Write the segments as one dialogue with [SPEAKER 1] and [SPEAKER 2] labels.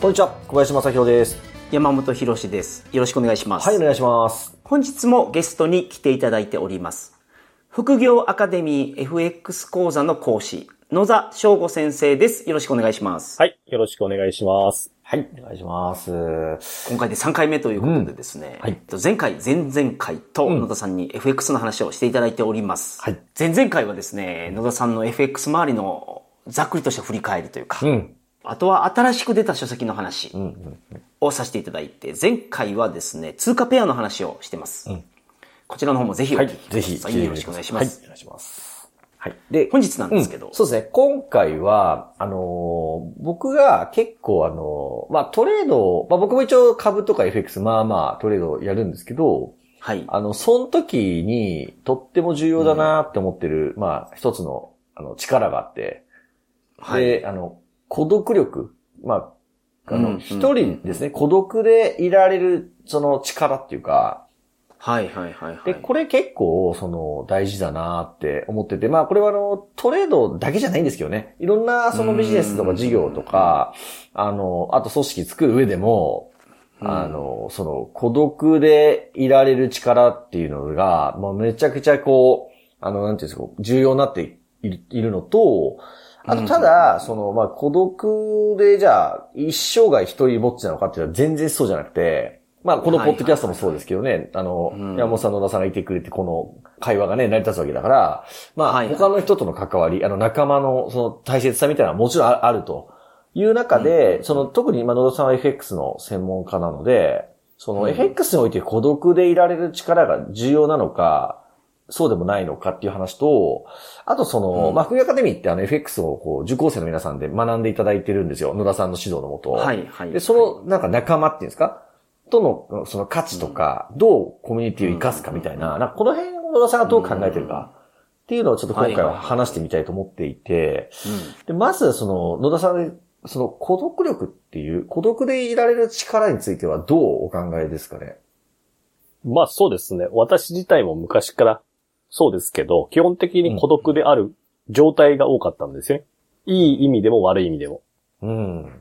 [SPEAKER 1] こんにちは、小林正宏です。
[SPEAKER 2] 山本博史です。よろしくお願いします。
[SPEAKER 1] はい、お願いします。
[SPEAKER 2] 本日もゲストに来ていただいております。副業アカデミー FX 講座の講師、野田翔吾先生です。よろしくお願いします。
[SPEAKER 3] はい。よろしくお願いします。
[SPEAKER 1] はい、お願いします。
[SPEAKER 2] 今回で3回目ということでですね、
[SPEAKER 1] うんはい
[SPEAKER 2] 前回、前々回と野田さんに FX の話をしていただいております。
[SPEAKER 1] はい
[SPEAKER 2] 前々回はですね、野田さんの FX 周りのざっくりとした振り返りというか、
[SPEAKER 1] うん。
[SPEAKER 2] あとは新しく出た書籍の話をさせていただいて、前回はですね、通貨ペアの話をしてます。こちらの方もぜひお
[SPEAKER 1] はい
[SPEAKER 2] 聞き、くだ
[SPEAKER 1] ぜひ、
[SPEAKER 2] さい。よろしくお願いします。
[SPEAKER 1] はい、お願いします。はい。で、
[SPEAKER 2] 本日なんですけど、
[SPEAKER 1] うんそうですね。今回は、あのー僕が結構あのーまあ、トレード、まあ、僕も一応株とか FX、まあまあトレードやるんですけど、
[SPEAKER 2] はい。
[SPEAKER 1] あの、その時にとっても重要だなって思ってる、まあ、一つの、あの、力があって、
[SPEAKER 2] はい。
[SPEAKER 1] で、あの、孤独力？まあ、あの、一人ですね、孤独でいられる、その力っていうか、
[SPEAKER 2] はいはいはいはい。
[SPEAKER 1] で、これ結構、その、大事だなって思ってて、まあ、これはあの、トレードだけじゃないんですけどね。いろんな、そのビジネスとか事業とか、あの、あと組織作る上でも、あの、その、孤独でいられる力っていうのが、まあ、めちゃくちゃこう、あの、なんていうんですか、重要になっているのと、あと、ただ、その、まあ、孤独で、じゃあ、一生涯一人ぼっちなのかっていうのは全然そうじゃなくて、まあ、このポッドキャストもそうですけどね、あの、
[SPEAKER 2] うん。
[SPEAKER 1] 山本さん、野田さんがいてくれて、この会話がね、成り立つわけだから、まあ、他の人との関わり、あの、仲間の、その、大切さみたいなのはもちろんああるという中で、その、特に今、野田さんは FX の専門家なので、その、FX において孤独でいられる力が重要なのか、そうでもないのかっていう話と、あとその、まあ、副業アカデミーってあの FX をこう、受講生の皆さんで学んでいただいてるんですよ。野田さんの指導のもと。
[SPEAKER 2] はいはい。
[SPEAKER 1] で、その、なんか仲間っていうんですか？との、その価値とか、どうコミュニティを生かすかみたいな、なんかこの辺を野田さんがどう考えてるか、っていうのをちょっと今回は話してみたいと思っていて、で、まずその、野田さん、その孤独力っていう、孤独でいられる力についてはどうお考えですかね？
[SPEAKER 3] まあそうですね。私自体も昔からそうですけど、基本的に孤独である状態が多かったんですよね。いい意味でも悪い意味でも。
[SPEAKER 1] うん。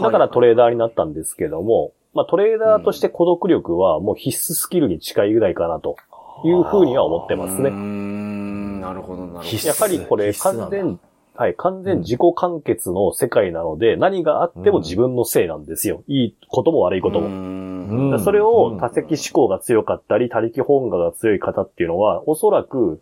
[SPEAKER 3] だからトレーダーになったんですけども、まあトレーダーとして孤独力はもう必須スキルに近いぐらいかなというふうには思ってますね。
[SPEAKER 2] ん、なるほどなるほど。
[SPEAKER 3] やっぱりこれ完全、はい、完全自己完結の世界なので、何があっても自分のせいなんですよ。いいことも悪いことも。
[SPEAKER 1] うん
[SPEAKER 3] それを多席思考が強かったり、他力本願が強い方っていうのは、おそらく、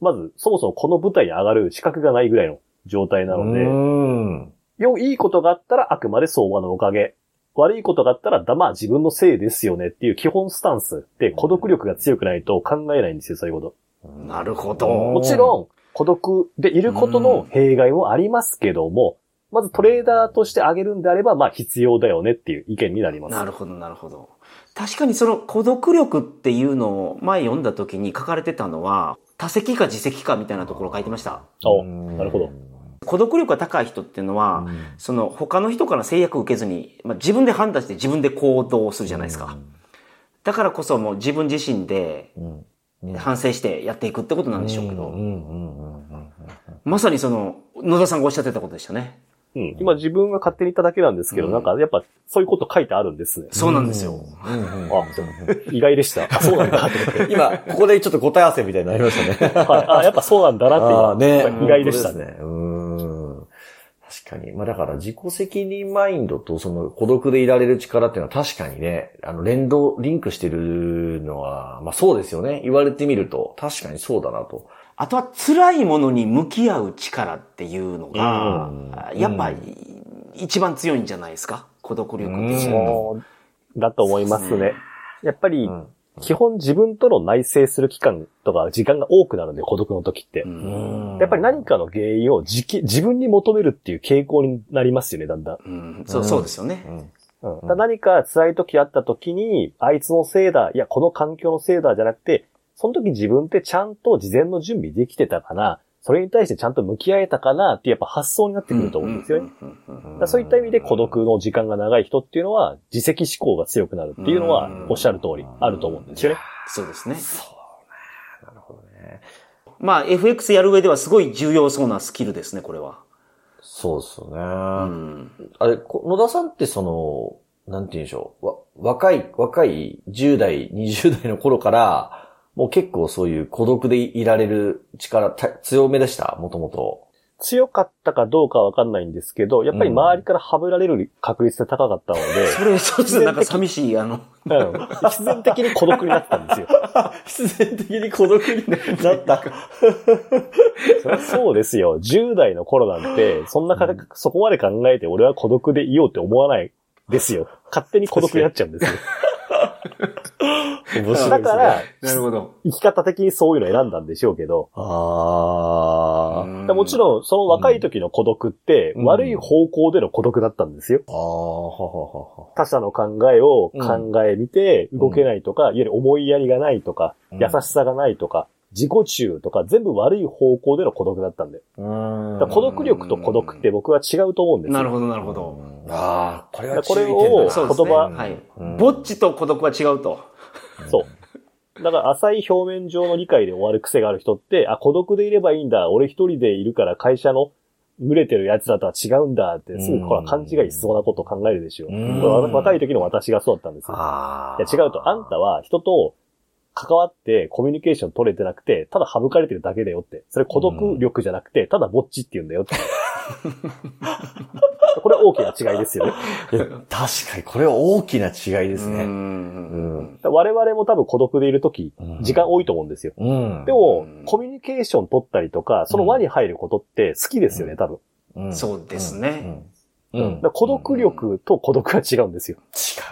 [SPEAKER 3] まず、そもそもこの舞台に上がる資格がないぐらいの状態なので、
[SPEAKER 1] うん。
[SPEAKER 3] よ、いいことがあったらあくまで相場のおかげ。悪いことがあったら、だ、まあ自分のせいですよねっていう基本スタンスで孤独力が強くないと考えないんですよ、そういうこと。
[SPEAKER 2] なるほど。
[SPEAKER 3] もちろん、孤独でいることの弊害もありますけども、まずトレーダーとして上げるんであれば、まあ必要だよねっていう意見になります。
[SPEAKER 2] なるほど、なるほど。確かにその孤独力っていうのを前読んだ時に書かれてたのは、多責か自責かみたいなところ書いてました。
[SPEAKER 3] おなるほど。
[SPEAKER 2] 孤独力が高い人っていうのは、その他の人から制約を受けずに、まあ、自分で判断して自分で行動するじゃないですか。だからこそもう自分自身で反省してやっていくってことなんでしょうけど、まさにその野田さんがおっしゃってたことでしたね。
[SPEAKER 3] うん。今自分が勝手に言っただけなんですけど、なんかやっぱそういうこと書いてあるんですね。
[SPEAKER 2] そうなんですよ。
[SPEAKER 3] あ、意外でした。あ、そうなんだと思って。
[SPEAKER 1] 今、ここでちょっと答え合わせみたいになりましたね。
[SPEAKER 3] はいあ、やっぱそうなんだなって
[SPEAKER 1] ね
[SPEAKER 3] 今、意外でしたね。
[SPEAKER 1] 確かに。まあだから自己責任マインドとその孤独でいられる力っていうのは確かにね、あの連動、リンクしてるのは、まあそうですよね。言われてみると確かにそうだなと。
[SPEAKER 2] あとは辛いものに向き合う力っていうのが、やっぱり一番強いんじゃないですか？孤独力っていうの。
[SPEAKER 3] だと思いますね。やっぱり、基本自分との内省する期間とか時間が多くなるんで、孤独の時って。
[SPEAKER 1] うん。
[SPEAKER 3] やっぱり何かの原因を自己自分に求めるっていう傾向になりますよね、だんだん。
[SPEAKER 2] うん。そう、そうですよね。
[SPEAKER 1] うん。
[SPEAKER 3] から何か辛い時あった時に、あいつのせいだ、いや、この環境のせいだじゃなくて、その時自分ってちゃんと事前の準備できてたかな、それに対してちゃんと向き合えたかなってやっぱ発想になってくると思うんですよね。そういった意味で孤独の時間が長い人っていうのは、自責思考が強くなるっていうのは、おっしゃる通り、あると思うんですよね。
[SPEAKER 2] そうですね。
[SPEAKER 1] そうなるほどね。
[SPEAKER 2] まあ、FX やる上ではすごい重要そうなスキルですね、これは。
[SPEAKER 1] そうっすね。
[SPEAKER 2] うん。
[SPEAKER 1] あれ、野田さんってその、なんて言うんでしょう。わ、若い、若い10代、20代の頃から、もう結構そういう孤独でいられる力、た強めでした？もともと。
[SPEAKER 3] 強かったかどうかはわかんないんですけど、やっぱり周りからはぶられる確率が高かったので、
[SPEAKER 2] それ一つなんか寂しい、あの、
[SPEAKER 3] うん必然的に孤独になってたんですよ。
[SPEAKER 1] 必然的に孤独になった。
[SPEAKER 3] そそうですよ。10代の頃なんて、そんなか、そこまで考えて俺は孤独でいようって思わないですよ。勝手に孤独になっちゃうんですよ。
[SPEAKER 1] 面白いですね。
[SPEAKER 3] だから、
[SPEAKER 2] なるほど。
[SPEAKER 3] 生き方的にそういうの選んだんでしょうけど、
[SPEAKER 1] あー。
[SPEAKER 3] だからもちろんその若い時の孤独って、
[SPEAKER 1] うん
[SPEAKER 3] 悪い方向での孤独だったんですよ。
[SPEAKER 1] あー、はははは。
[SPEAKER 3] 他者の考えを考え見て動けないとか、いわゆる思いやりがないとか、
[SPEAKER 1] うん
[SPEAKER 3] 優しさがないとか、自己中とか全部悪い方向での孤独だったんで。
[SPEAKER 1] うーん
[SPEAKER 3] だ孤独力と孤独って僕は違うと思うんですよ。
[SPEAKER 2] なるほど、なるほど。
[SPEAKER 1] ああ、これは
[SPEAKER 3] これを。言葉
[SPEAKER 2] はい
[SPEAKER 1] うん。
[SPEAKER 2] ぼっちと孤独は違うと。
[SPEAKER 3] そう。だから浅い表面上の理解で終わる癖がある人って、あ、孤独でいればいいんだ。俺一人でいるから会社の群れてる奴らとは違うんだって、すぐほら勘違いしそうなことを考えるでしょ。こ
[SPEAKER 1] う
[SPEAKER 3] 若い時の私がそうだったんですよ。
[SPEAKER 1] あ
[SPEAKER 3] いや違うと、あんたは人と関わってコミュニケーション取れてなくて、ただ省かれてるだけだよって。それ孤独力じゃなくて、ただぼっちって言うんだよって。これは大きな違いですよね。
[SPEAKER 1] 確かに、これは大きな違いですね。
[SPEAKER 2] うん
[SPEAKER 1] うん。
[SPEAKER 3] 我々も多分孤独でいる時
[SPEAKER 1] うん
[SPEAKER 3] 時間多いと思うんですよ。
[SPEAKER 1] うん。
[SPEAKER 3] でも
[SPEAKER 2] うん、
[SPEAKER 3] コミュニケーション取ったりとか、その輪に入ることって好きですよね、多分。
[SPEAKER 1] うん
[SPEAKER 2] そうですね。
[SPEAKER 3] 孤独力と孤独が違うんですよ。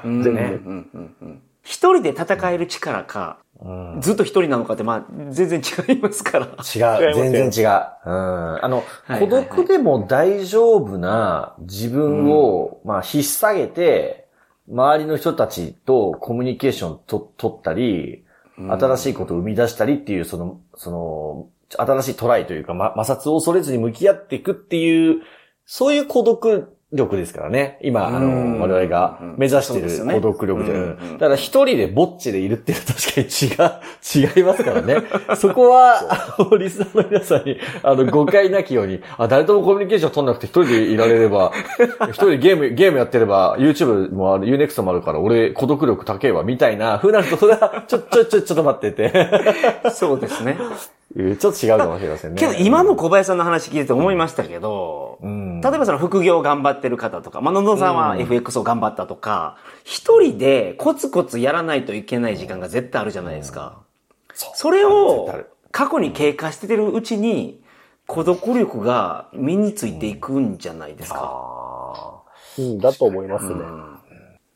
[SPEAKER 1] 違う。
[SPEAKER 2] うん
[SPEAKER 3] 全然
[SPEAKER 2] うんうんうん一人で戦える力か、
[SPEAKER 1] うん
[SPEAKER 2] ずっと一人なのかって、まあ、全然違いますから。
[SPEAKER 1] 違う。全然違う。うん。あの、
[SPEAKER 2] はい
[SPEAKER 1] 孤独でも大丈夫な自分を、まあ、引っ提げて、周りの人たちとコミュニケーションと取ったり、新しいことを生み出したりっていう、その、その、新しいトライというか、ま、摩擦を恐れずに向き合っていくっていう、そういう孤独力ですからね。今、あ
[SPEAKER 2] うん
[SPEAKER 1] の、我々が目指してる孤独力で。
[SPEAKER 2] うん
[SPEAKER 1] うんだから一人でぼっちでいるっていうのは確かに違う、違いますからね。そこは、あの、リスナーの皆さんに、あの、誤解なきように、あ、誰ともコミュニケーション取んなくて一人でいられれば、一人でゲーム、ゲームやってれば、YouTube もある、Unext もあるから、俺孤独力高えわ、みたいな、風なると、それは、ちょ、ちょ、ちょ、ちょっと待ってて。
[SPEAKER 2] そうですね。
[SPEAKER 1] うんちょっと違うかもしれませんね。
[SPEAKER 2] けど今の小林さんの話聞いてて思いましたけど、
[SPEAKER 1] うん、
[SPEAKER 2] 例えばその副業を頑張ってる方とか、まあ、野々さんは FX を頑張ったとか、一人でコツコツやらないといけない時間が絶対あるじゃないですか。それ
[SPEAKER 1] 絶
[SPEAKER 2] を過去に経過してるうちに、孤独力が身についていくんじゃないですか。
[SPEAKER 1] あ
[SPEAKER 3] うん、だと思いますね。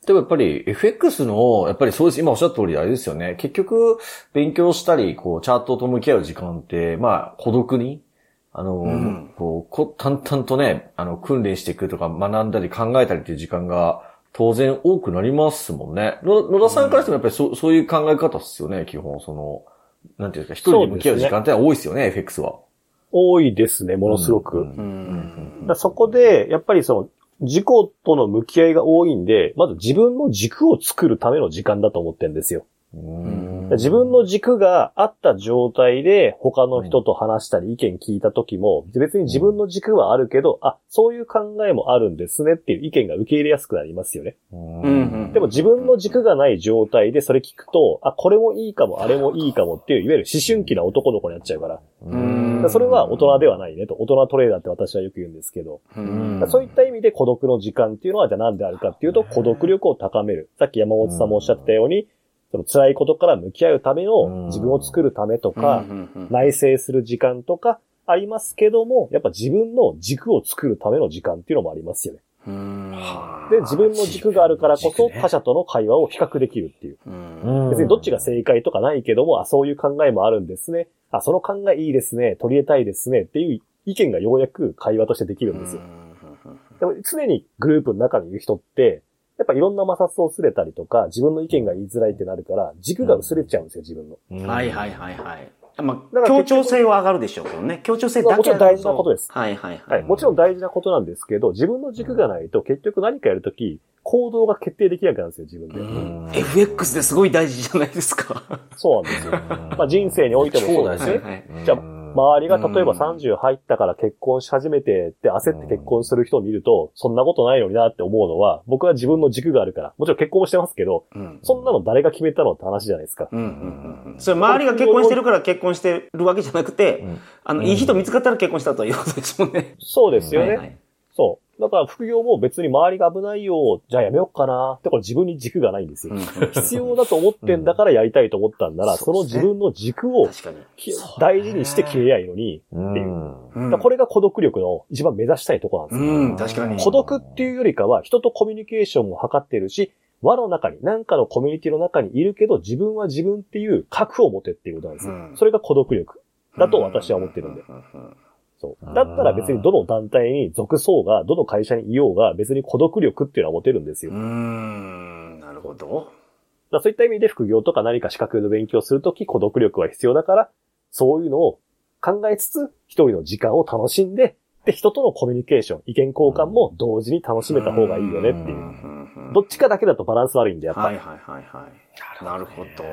[SPEAKER 1] でもやっぱり FX の、やっぱりそうです。今おっしゃった通りあれですよね。結局、勉強したり、こう、チャートと向き合う時間って、まあ、孤独に、あの、
[SPEAKER 2] ん
[SPEAKER 1] こう、こ淡々とね、あの、訓練していくとか、学んだり考えたりっていう時間が、当然多くなりますもんね。の野田さんからしてもやっぱりそ,、そういう考え方ですよね、基本。その、なんていうんですか、一人で向き合う時間って多いですよね、FX は。
[SPEAKER 3] 多いですね、ものすごく。そこで、やっぱりその、自己との向き合いが多いんで、まず自分の軸を作るための時間だと思ってるんですよ。
[SPEAKER 1] うん
[SPEAKER 3] 自分の軸があった状態で他の人と話したり意見聞いた時も、別に自分の軸はあるけど、あ、そういう考えもあるんですねっていう意見が受け入れやすくなりますよね。でも自分の軸がない状態でそれ聞くと、あ、これもいいかも、あれもいいかもっていう、いわゆる思春期な男の子になっちゃうから。それは大人ではないねと。大人トレーダーって私はよく言うんですけど。そういった意味で孤独の時間っていうのはじゃあ何であるかっていうと、孤独力を高める。さっき山本さんもおっしゃってたように、その辛いことから向き合うための
[SPEAKER 1] うん
[SPEAKER 3] 自分を作るためとか、内省する時間とかありますけども、やっぱ自分の軸を作るための時間っていうのもありますよね。
[SPEAKER 2] うん。
[SPEAKER 3] で、自分の軸があるからこそ他者との会話を比較できるっていう。
[SPEAKER 2] うん。
[SPEAKER 3] 別にどっちが正解とかないけども、あ、そういう考えもあるんですね。あ、その考えいいですね。取り入れたいですね。っていう意見がようやく会話としてできるんですよ。でも常にグループの中にいる人って、やっぱいろんな摩擦をすれたりとか、自分の意見が言いづらいってなるから、軸が薄れちゃうんですよ、自分の。
[SPEAKER 1] うん
[SPEAKER 2] はいはいはいはい。まあ、協調性は上がるでしょうけどね。協調性だけ
[SPEAKER 3] まあもちろん大事なことです
[SPEAKER 2] はいはいは。
[SPEAKER 3] はいい。もちろん大事なことなんですけど、自分の軸がないと結局何かやるとき、行動が決定できなくなるんですよ、自分で。
[SPEAKER 2] うん FX ですごい大事じゃないですか。
[SPEAKER 3] そうなんですよ。まあ人生においてもそうですね。
[SPEAKER 2] はいはい。
[SPEAKER 3] じゃあ周りが例えば30入ったから結婚し始めてって焦って結婚する人を見ると、そんなことないのになって思うのは、僕は自分の軸があるから、もちろん結婚もしてますけど、
[SPEAKER 2] うん。
[SPEAKER 3] そんなの誰が決めたのって話じゃないですか。
[SPEAKER 2] うんうんうんうん。それ周りが結婚してるから結婚してるわけじゃなくて、
[SPEAKER 1] ん
[SPEAKER 2] あの、いい人見つかったら結婚したということですもんね。
[SPEAKER 3] そうですよね。
[SPEAKER 2] はいはい
[SPEAKER 3] そう。だから副業も別に周りが危ないよ、じゃあやめようかなってこれ自分に軸がないんですよ。
[SPEAKER 2] うん
[SPEAKER 3] 必要だと思ってんだからやりたいと思ったんなら、その自分の軸を大事にして決めりゃいいのに、
[SPEAKER 1] うん。
[SPEAKER 2] うん
[SPEAKER 3] だこれが孤独力の一番目指したいところなんですよ。
[SPEAKER 2] うん、確かに。
[SPEAKER 3] 孤独っていうよりかは人とコミュニケーションも図ってるし、輪の中に、何かのコミュニティの中にいるけど、自分は自分っていう核を持てっていうことなんですよ。
[SPEAKER 2] うん
[SPEAKER 3] それが孤独力だと私は思ってるんで。そう。だったら別にどの団体に属そうが、どの会社にいようが、別に孤独力っていうのは持てるんですよ。
[SPEAKER 2] うん。なるほど。
[SPEAKER 3] らそういった意味で副業とか何か資格の勉強するとき孤独力は必要だから、そういうのを考えつつ、一人の時間を楽しんで、で、人とのコミュニケーション、意見交換も同時に楽しめた方がいいよねっていう。
[SPEAKER 2] うん
[SPEAKER 3] どっちかだけだとバランス悪いんで、やっぱ。
[SPEAKER 2] はいはいはいはい。なるほど。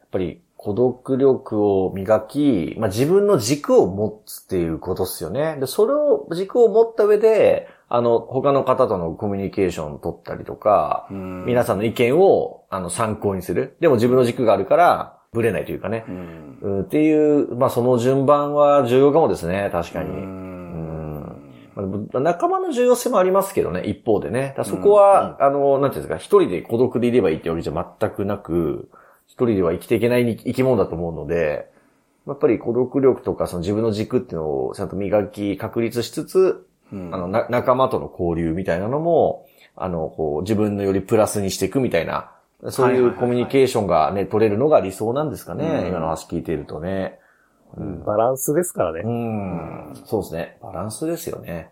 [SPEAKER 1] やっぱり孤独力を磨き、まあ、自分の軸を持つっていうことですよね。で、それを、軸を持った上で、あの、他の方とのコミュニケーションを取ったりとか、
[SPEAKER 2] うん
[SPEAKER 1] 皆さんの意見を、あの、参考にする。でも自分の軸があるから、ブレないというかね
[SPEAKER 2] う。ん。
[SPEAKER 1] うん、っていう、まあ、その順番は重要かもですね、確かに。
[SPEAKER 2] うん
[SPEAKER 1] まあ仲間の重要性もありますけどね、一方でね。そこは、あの、なんていうんですか、一人で孤独でいればいいってわけじゃ全くなく、一人では生きていけない生き物だと思うので、やっぱり孤独力とかその自分の軸っていうのをちゃんと磨き、確立しつつ、
[SPEAKER 2] うん
[SPEAKER 1] あの、な仲間との交流みたいなのも、あの、こう、自分のよりプラスにしていくみたいな、そういうコミュニケーションがね、取れるのが理想なんですかね、
[SPEAKER 2] うん
[SPEAKER 1] 今の話聞いているとね。
[SPEAKER 3] バランスですからね。
[SPEAKER 1] うん、そうですね。バランスですよね。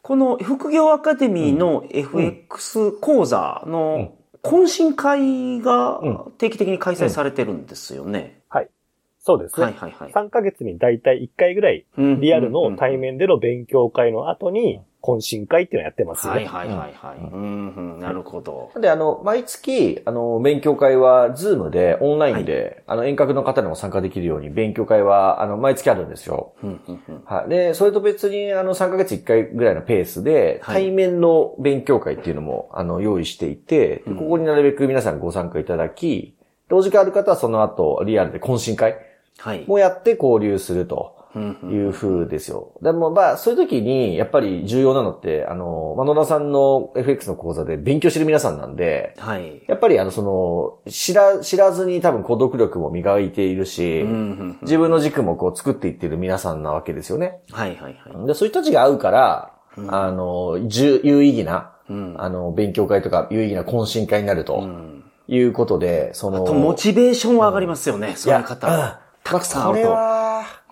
[SPEAKER 2] この副業アカデミーの FX 講座の懇親会が定期的に開催されてるんですよね。
[SPEAKER 3] はい。そうですね。
[SPEAKER 2] はいはいはい。
[SPEAKER 3] 3ヶ月にだいたい1回ぐらい、
[SPEAKER 2] うん
[SPEAKER 3] リアルの対面での勉強会の後に、懇親会っていうのをやってますよね。
[SPEAKER 2] はいはいはいはい。うんうん、なるほど。
[SPEAKER 1] で、あの、毎月、あの、勉強会は、ズームで、オンラインで、あの、遠隔の方でも参加できるように、勉強会は、あの、毎月あるんですよ。
[SPEAKER 2] うんうんうん
[SPEAKER 1] はい。で、それと別に、あの、3ヶ月1回ぐらいのペースで、
[SPEAKER 2] はい
[SPEAKER 1] 対面の勉強会っていうのも、あの、用意していて、でここになるべく皆さんご参加いただき、同時間ある方はその後、リアルで懇親会
[SPEAKER 2] はい。
[SPEAKER 1] もやって交流すると。いう風ですよ。でもまあ、そういう時に、やっぱり重要なのって、あの、まあ野田さんの FX の講座で勉強してる皆さんなんで、
[SPEAKER 2] はい。
[SPEAKER 1] やっぱりあの、その、知ら、知らずに多分孤独力も磨いているし、
[SPEAKER 2] うんうんうん
[SPEAKER 1] 自分の軸もこう作っていってる皆さんなわけですよね。
[SPEAKER 2] はいはいはい。
[SPEAKER 1] で、そういう人たちが会うから、あの、重有意義な、
[SPEAKER 2] うん
[SPEAKER 1] あの、勉強会とか有意義な懇親会になると
[SPEAKER 2] うん
[SPEAKER 1] いうことで、その、
[SPEAKER 2] と、モチベーションは上がりますよね、そういう方。
[SPEAKER 1] うん
[SPEAKER 2] たくさん
[SPEAKER 1] これ
[SPEAKER 2] 会うと。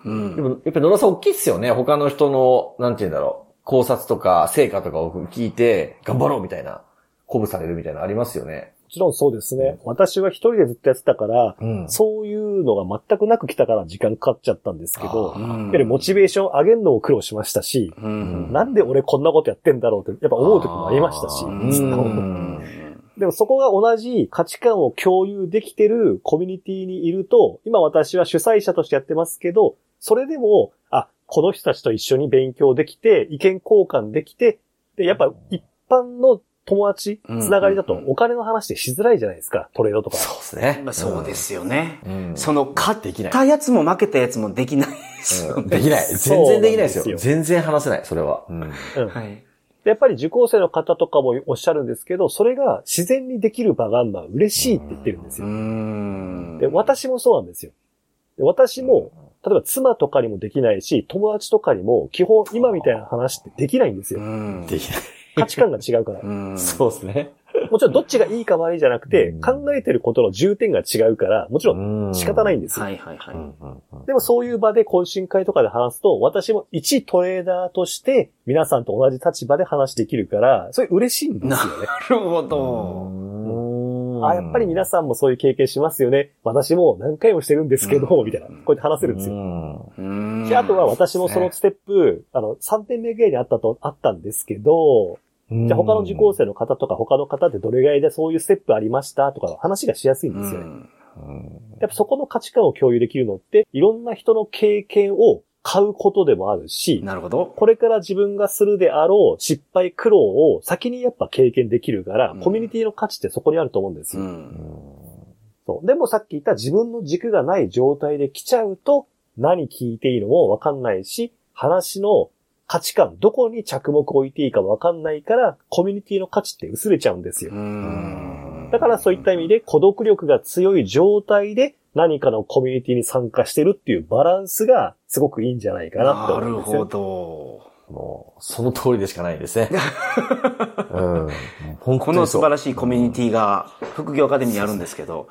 [SPEAKER 1] は、
[SPEAKER 2] うん。
[SPEAKER 1] でも、やっぱり野田さん大きいっすよね。他の人の、なんて言うんだろう。考察とか成果とかを聞いて、頑張ろうみたいな、鼓舞されるみたいなのありますよね。
[SPEAKER 3] もちろんそうですね。私は一人でずっとやってたから、
[SPEAKER 1] うん。
[SPEAKER 3] そういうのが全くなく来たから時間かかっちゃったんですけど、
[SPEAKER 1] あ
[SPEAKER 3] や
[SPEAKER 2] ー
[SPEAKER 3] っぱりモチベーション上げるのを苦労しましたし、
[SPEAKER 2] うん。うん
[SPEAKER 3] なんで俺こんなことやってんだろうって、やっぱ思う時もありましたし、でもそこが同じ価値観を共有できてるコミュニティにいると、今私は主催者としてやってますけど、それでも、あ、この人たちと一緒に勉強できて、意見交換できて、で、やっぱ一般の友達、
[SPEAKER 2] うん
[SPEAKER 3] つながりだと
[SPEAKER 2] うん
[SPEAKER 3] お金の話ってしづらいじゃないですか、トレードとか。
[SPEAKER 1] そうですね。
[SPEAKER 2] まあそうですよね。
[SPEAKER 1] うん。
[SPEAKER 2] その、勝
[SPEAKER 1] できない
[SPEAKER 2] ったやつも負けたやつもできないですよね。
[SPEAKER 1] うんできない。全然できないですよ。
[SPEAKER 3] す
[SPEAKER 1] 全然話せない、それは。うん。
[SPEAKER 3] うん
[SPEAKER 2] はい。
[SPEAKER 3] でやっぱり受講生の方とかもおっしゃるんですけど、それが自然にできる場があるのは嬉しいって言ってるんです
[SPEAKER 2] う
[SPEAKER 3] よ。
[SPEAKER 2] ん。
[SPEAKER 3] で、私もそうなんですよ。で私も、例えば妻とかにもできないし、友達とかにも基本今みたいな話ってできないんですよ
[SPEAKER 2] う。ん。
[SPEAKER 1] できない。
[SPEAKER 3] 価値観が違うから。
[SPEAKER 2] うん。
[SPEAKER 1] そうですね。
[SPEAKER 3] もちろんどっちがいいか悪いじゃなくて
[SPEAKER 1] うん、
[SPEAKER 3] 考えてることの重点が違うから、もちろん仕方ないんですよ。
[SPEAKER 2] はいはいはい。
[SPEAKER 3] でもそういう場で懇親会とかで話すと、私も一トレーダーとして皆さんと同じ立場で話できるから、それ嬉しいんですよね。
[SPEAKER 2] なるほど。
[SPEAKER 1] うん
[SPEAKER 3] あ、やっぱり皆さんもそういう経験しますよね。私も何回もしてるんですけど、
[SPEAKER 2] うん
[SPEAKER 3] みたいな。こうやって話せるんですよ。で、あとは私もそのステップ、あの、3点目ぐらいにあったと、あったんですけど、じゃあ他の受講生の方とか他の方ってどれぐらいでそういうステップありましたとか話がしやすいんですよね。
[SPEAKER 2] うん
[SPEAKER 3] やっぱそこの価値観を共有できるのって、いろんな人の経験を買うことでもあるし、
[SPEAKER 2] なるほど。
[SPEAKER 3] これから自分がするであろう失敗苦労を先にやっぱ経験できるから、
[SPEAKER 2] うん
[SPEAKER 3] コミュニティの価値ってそこにあると思うんです
[SPEAKER 2] う
[SPEAKER 3] よ。
[SPEAKER 2] ん。
[SPEAKER 3] そう。でもさっき言った自分の軸がない状態で来ちゃうと、何聞いていいのもわかんないし、話の価値観、どこに着目を置いていいかわかんないから、コミュニティの価値って薄れちゃうんですよ。
[SPEAKER 2] うん。
[SPEAKER 3] だからそういった意味で孤独力が強い状態で何かのコミュニティに参加してるっていうバランスがすごくいいんじゃないかなって
[SPEAKER 2] なる
[SPEAKER 3] 思うんですよ。
[SPEAKER 2] ほど。
[SPEAKER 1] もう、その通りでしかないですね。うん。本
[SPEAKER 2] この素晴らしいコミュニティが副業アカデミーにあるんですけど、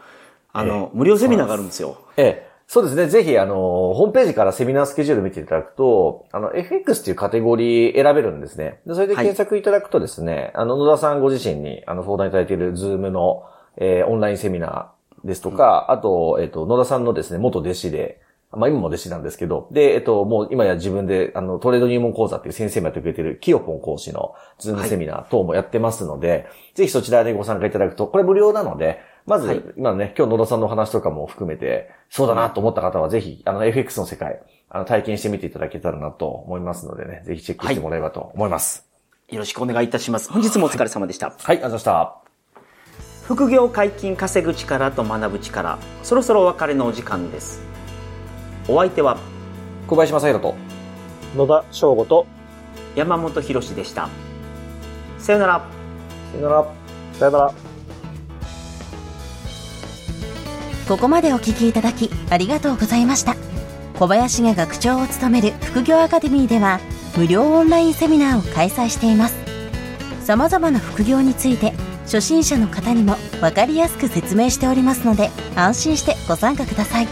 [SPEAKER 2] あの、無料セミナーがあるんですよ。
[SPEAKER 1] ええ。そうですね。ぜひ、あの、ホームページからセミナースケジュール見ていただくと、あの、FX っていうカテゴリー選べるんですね。でそれで検索いただくとですね、あの、野田さんご自身に、あの、相談いただいているズームの、えーオンラインセミナーですとか、あと、えっ、と、野田さんのですね、元弟子で、まあ今も弟子なんですけど、で、えっと、もう今や自分で、あの、トレード入門講座っていう先生もやってくれてる、きよぽん講師のズームセミナー等もやってますので、ぜひそちらでご参加いただくと、これ無料なので、まず、
[SPEAKER 2] はい
[SPEAKER 1] 今ね、今日野田さんのお話とかも含めて、そうだなと思った方はぜひ、あの、FX の世界、あの、体験してみていただけたらなと思いますのでね、ぜひチェックしてもらえればと思います。
[SPEAKER 2] よろしくお願いいたします。本日もお疲れ様でした。
[SPEAKER 1] はい、ありがとうございました。
[SPEAKER 2] 副業解禁稼ぐ力と学ぶ力、そろそろお別れのお時間です。お相手は
[SPEAKER 1] 小林正宏と、
[SPEAKER 3] 野田翔吾と、
[SPEAKER 2] 山本博史でした。さよなら。
[SPEAKER 1] さよなら。
[SPEAKER 3] さよなら。
[SPEAKER 4] ここまでお聞きいただきありがとうございました小林が学長を務める副業アカデミーでは無料オンラインセミナーを開催しています様々な副業について初心者の方にも分かりやすく説明しておりますので安心してご参加ください。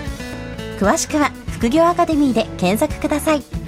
[SPEAKER 4] 詳しくは副業アカデミーで検索ください。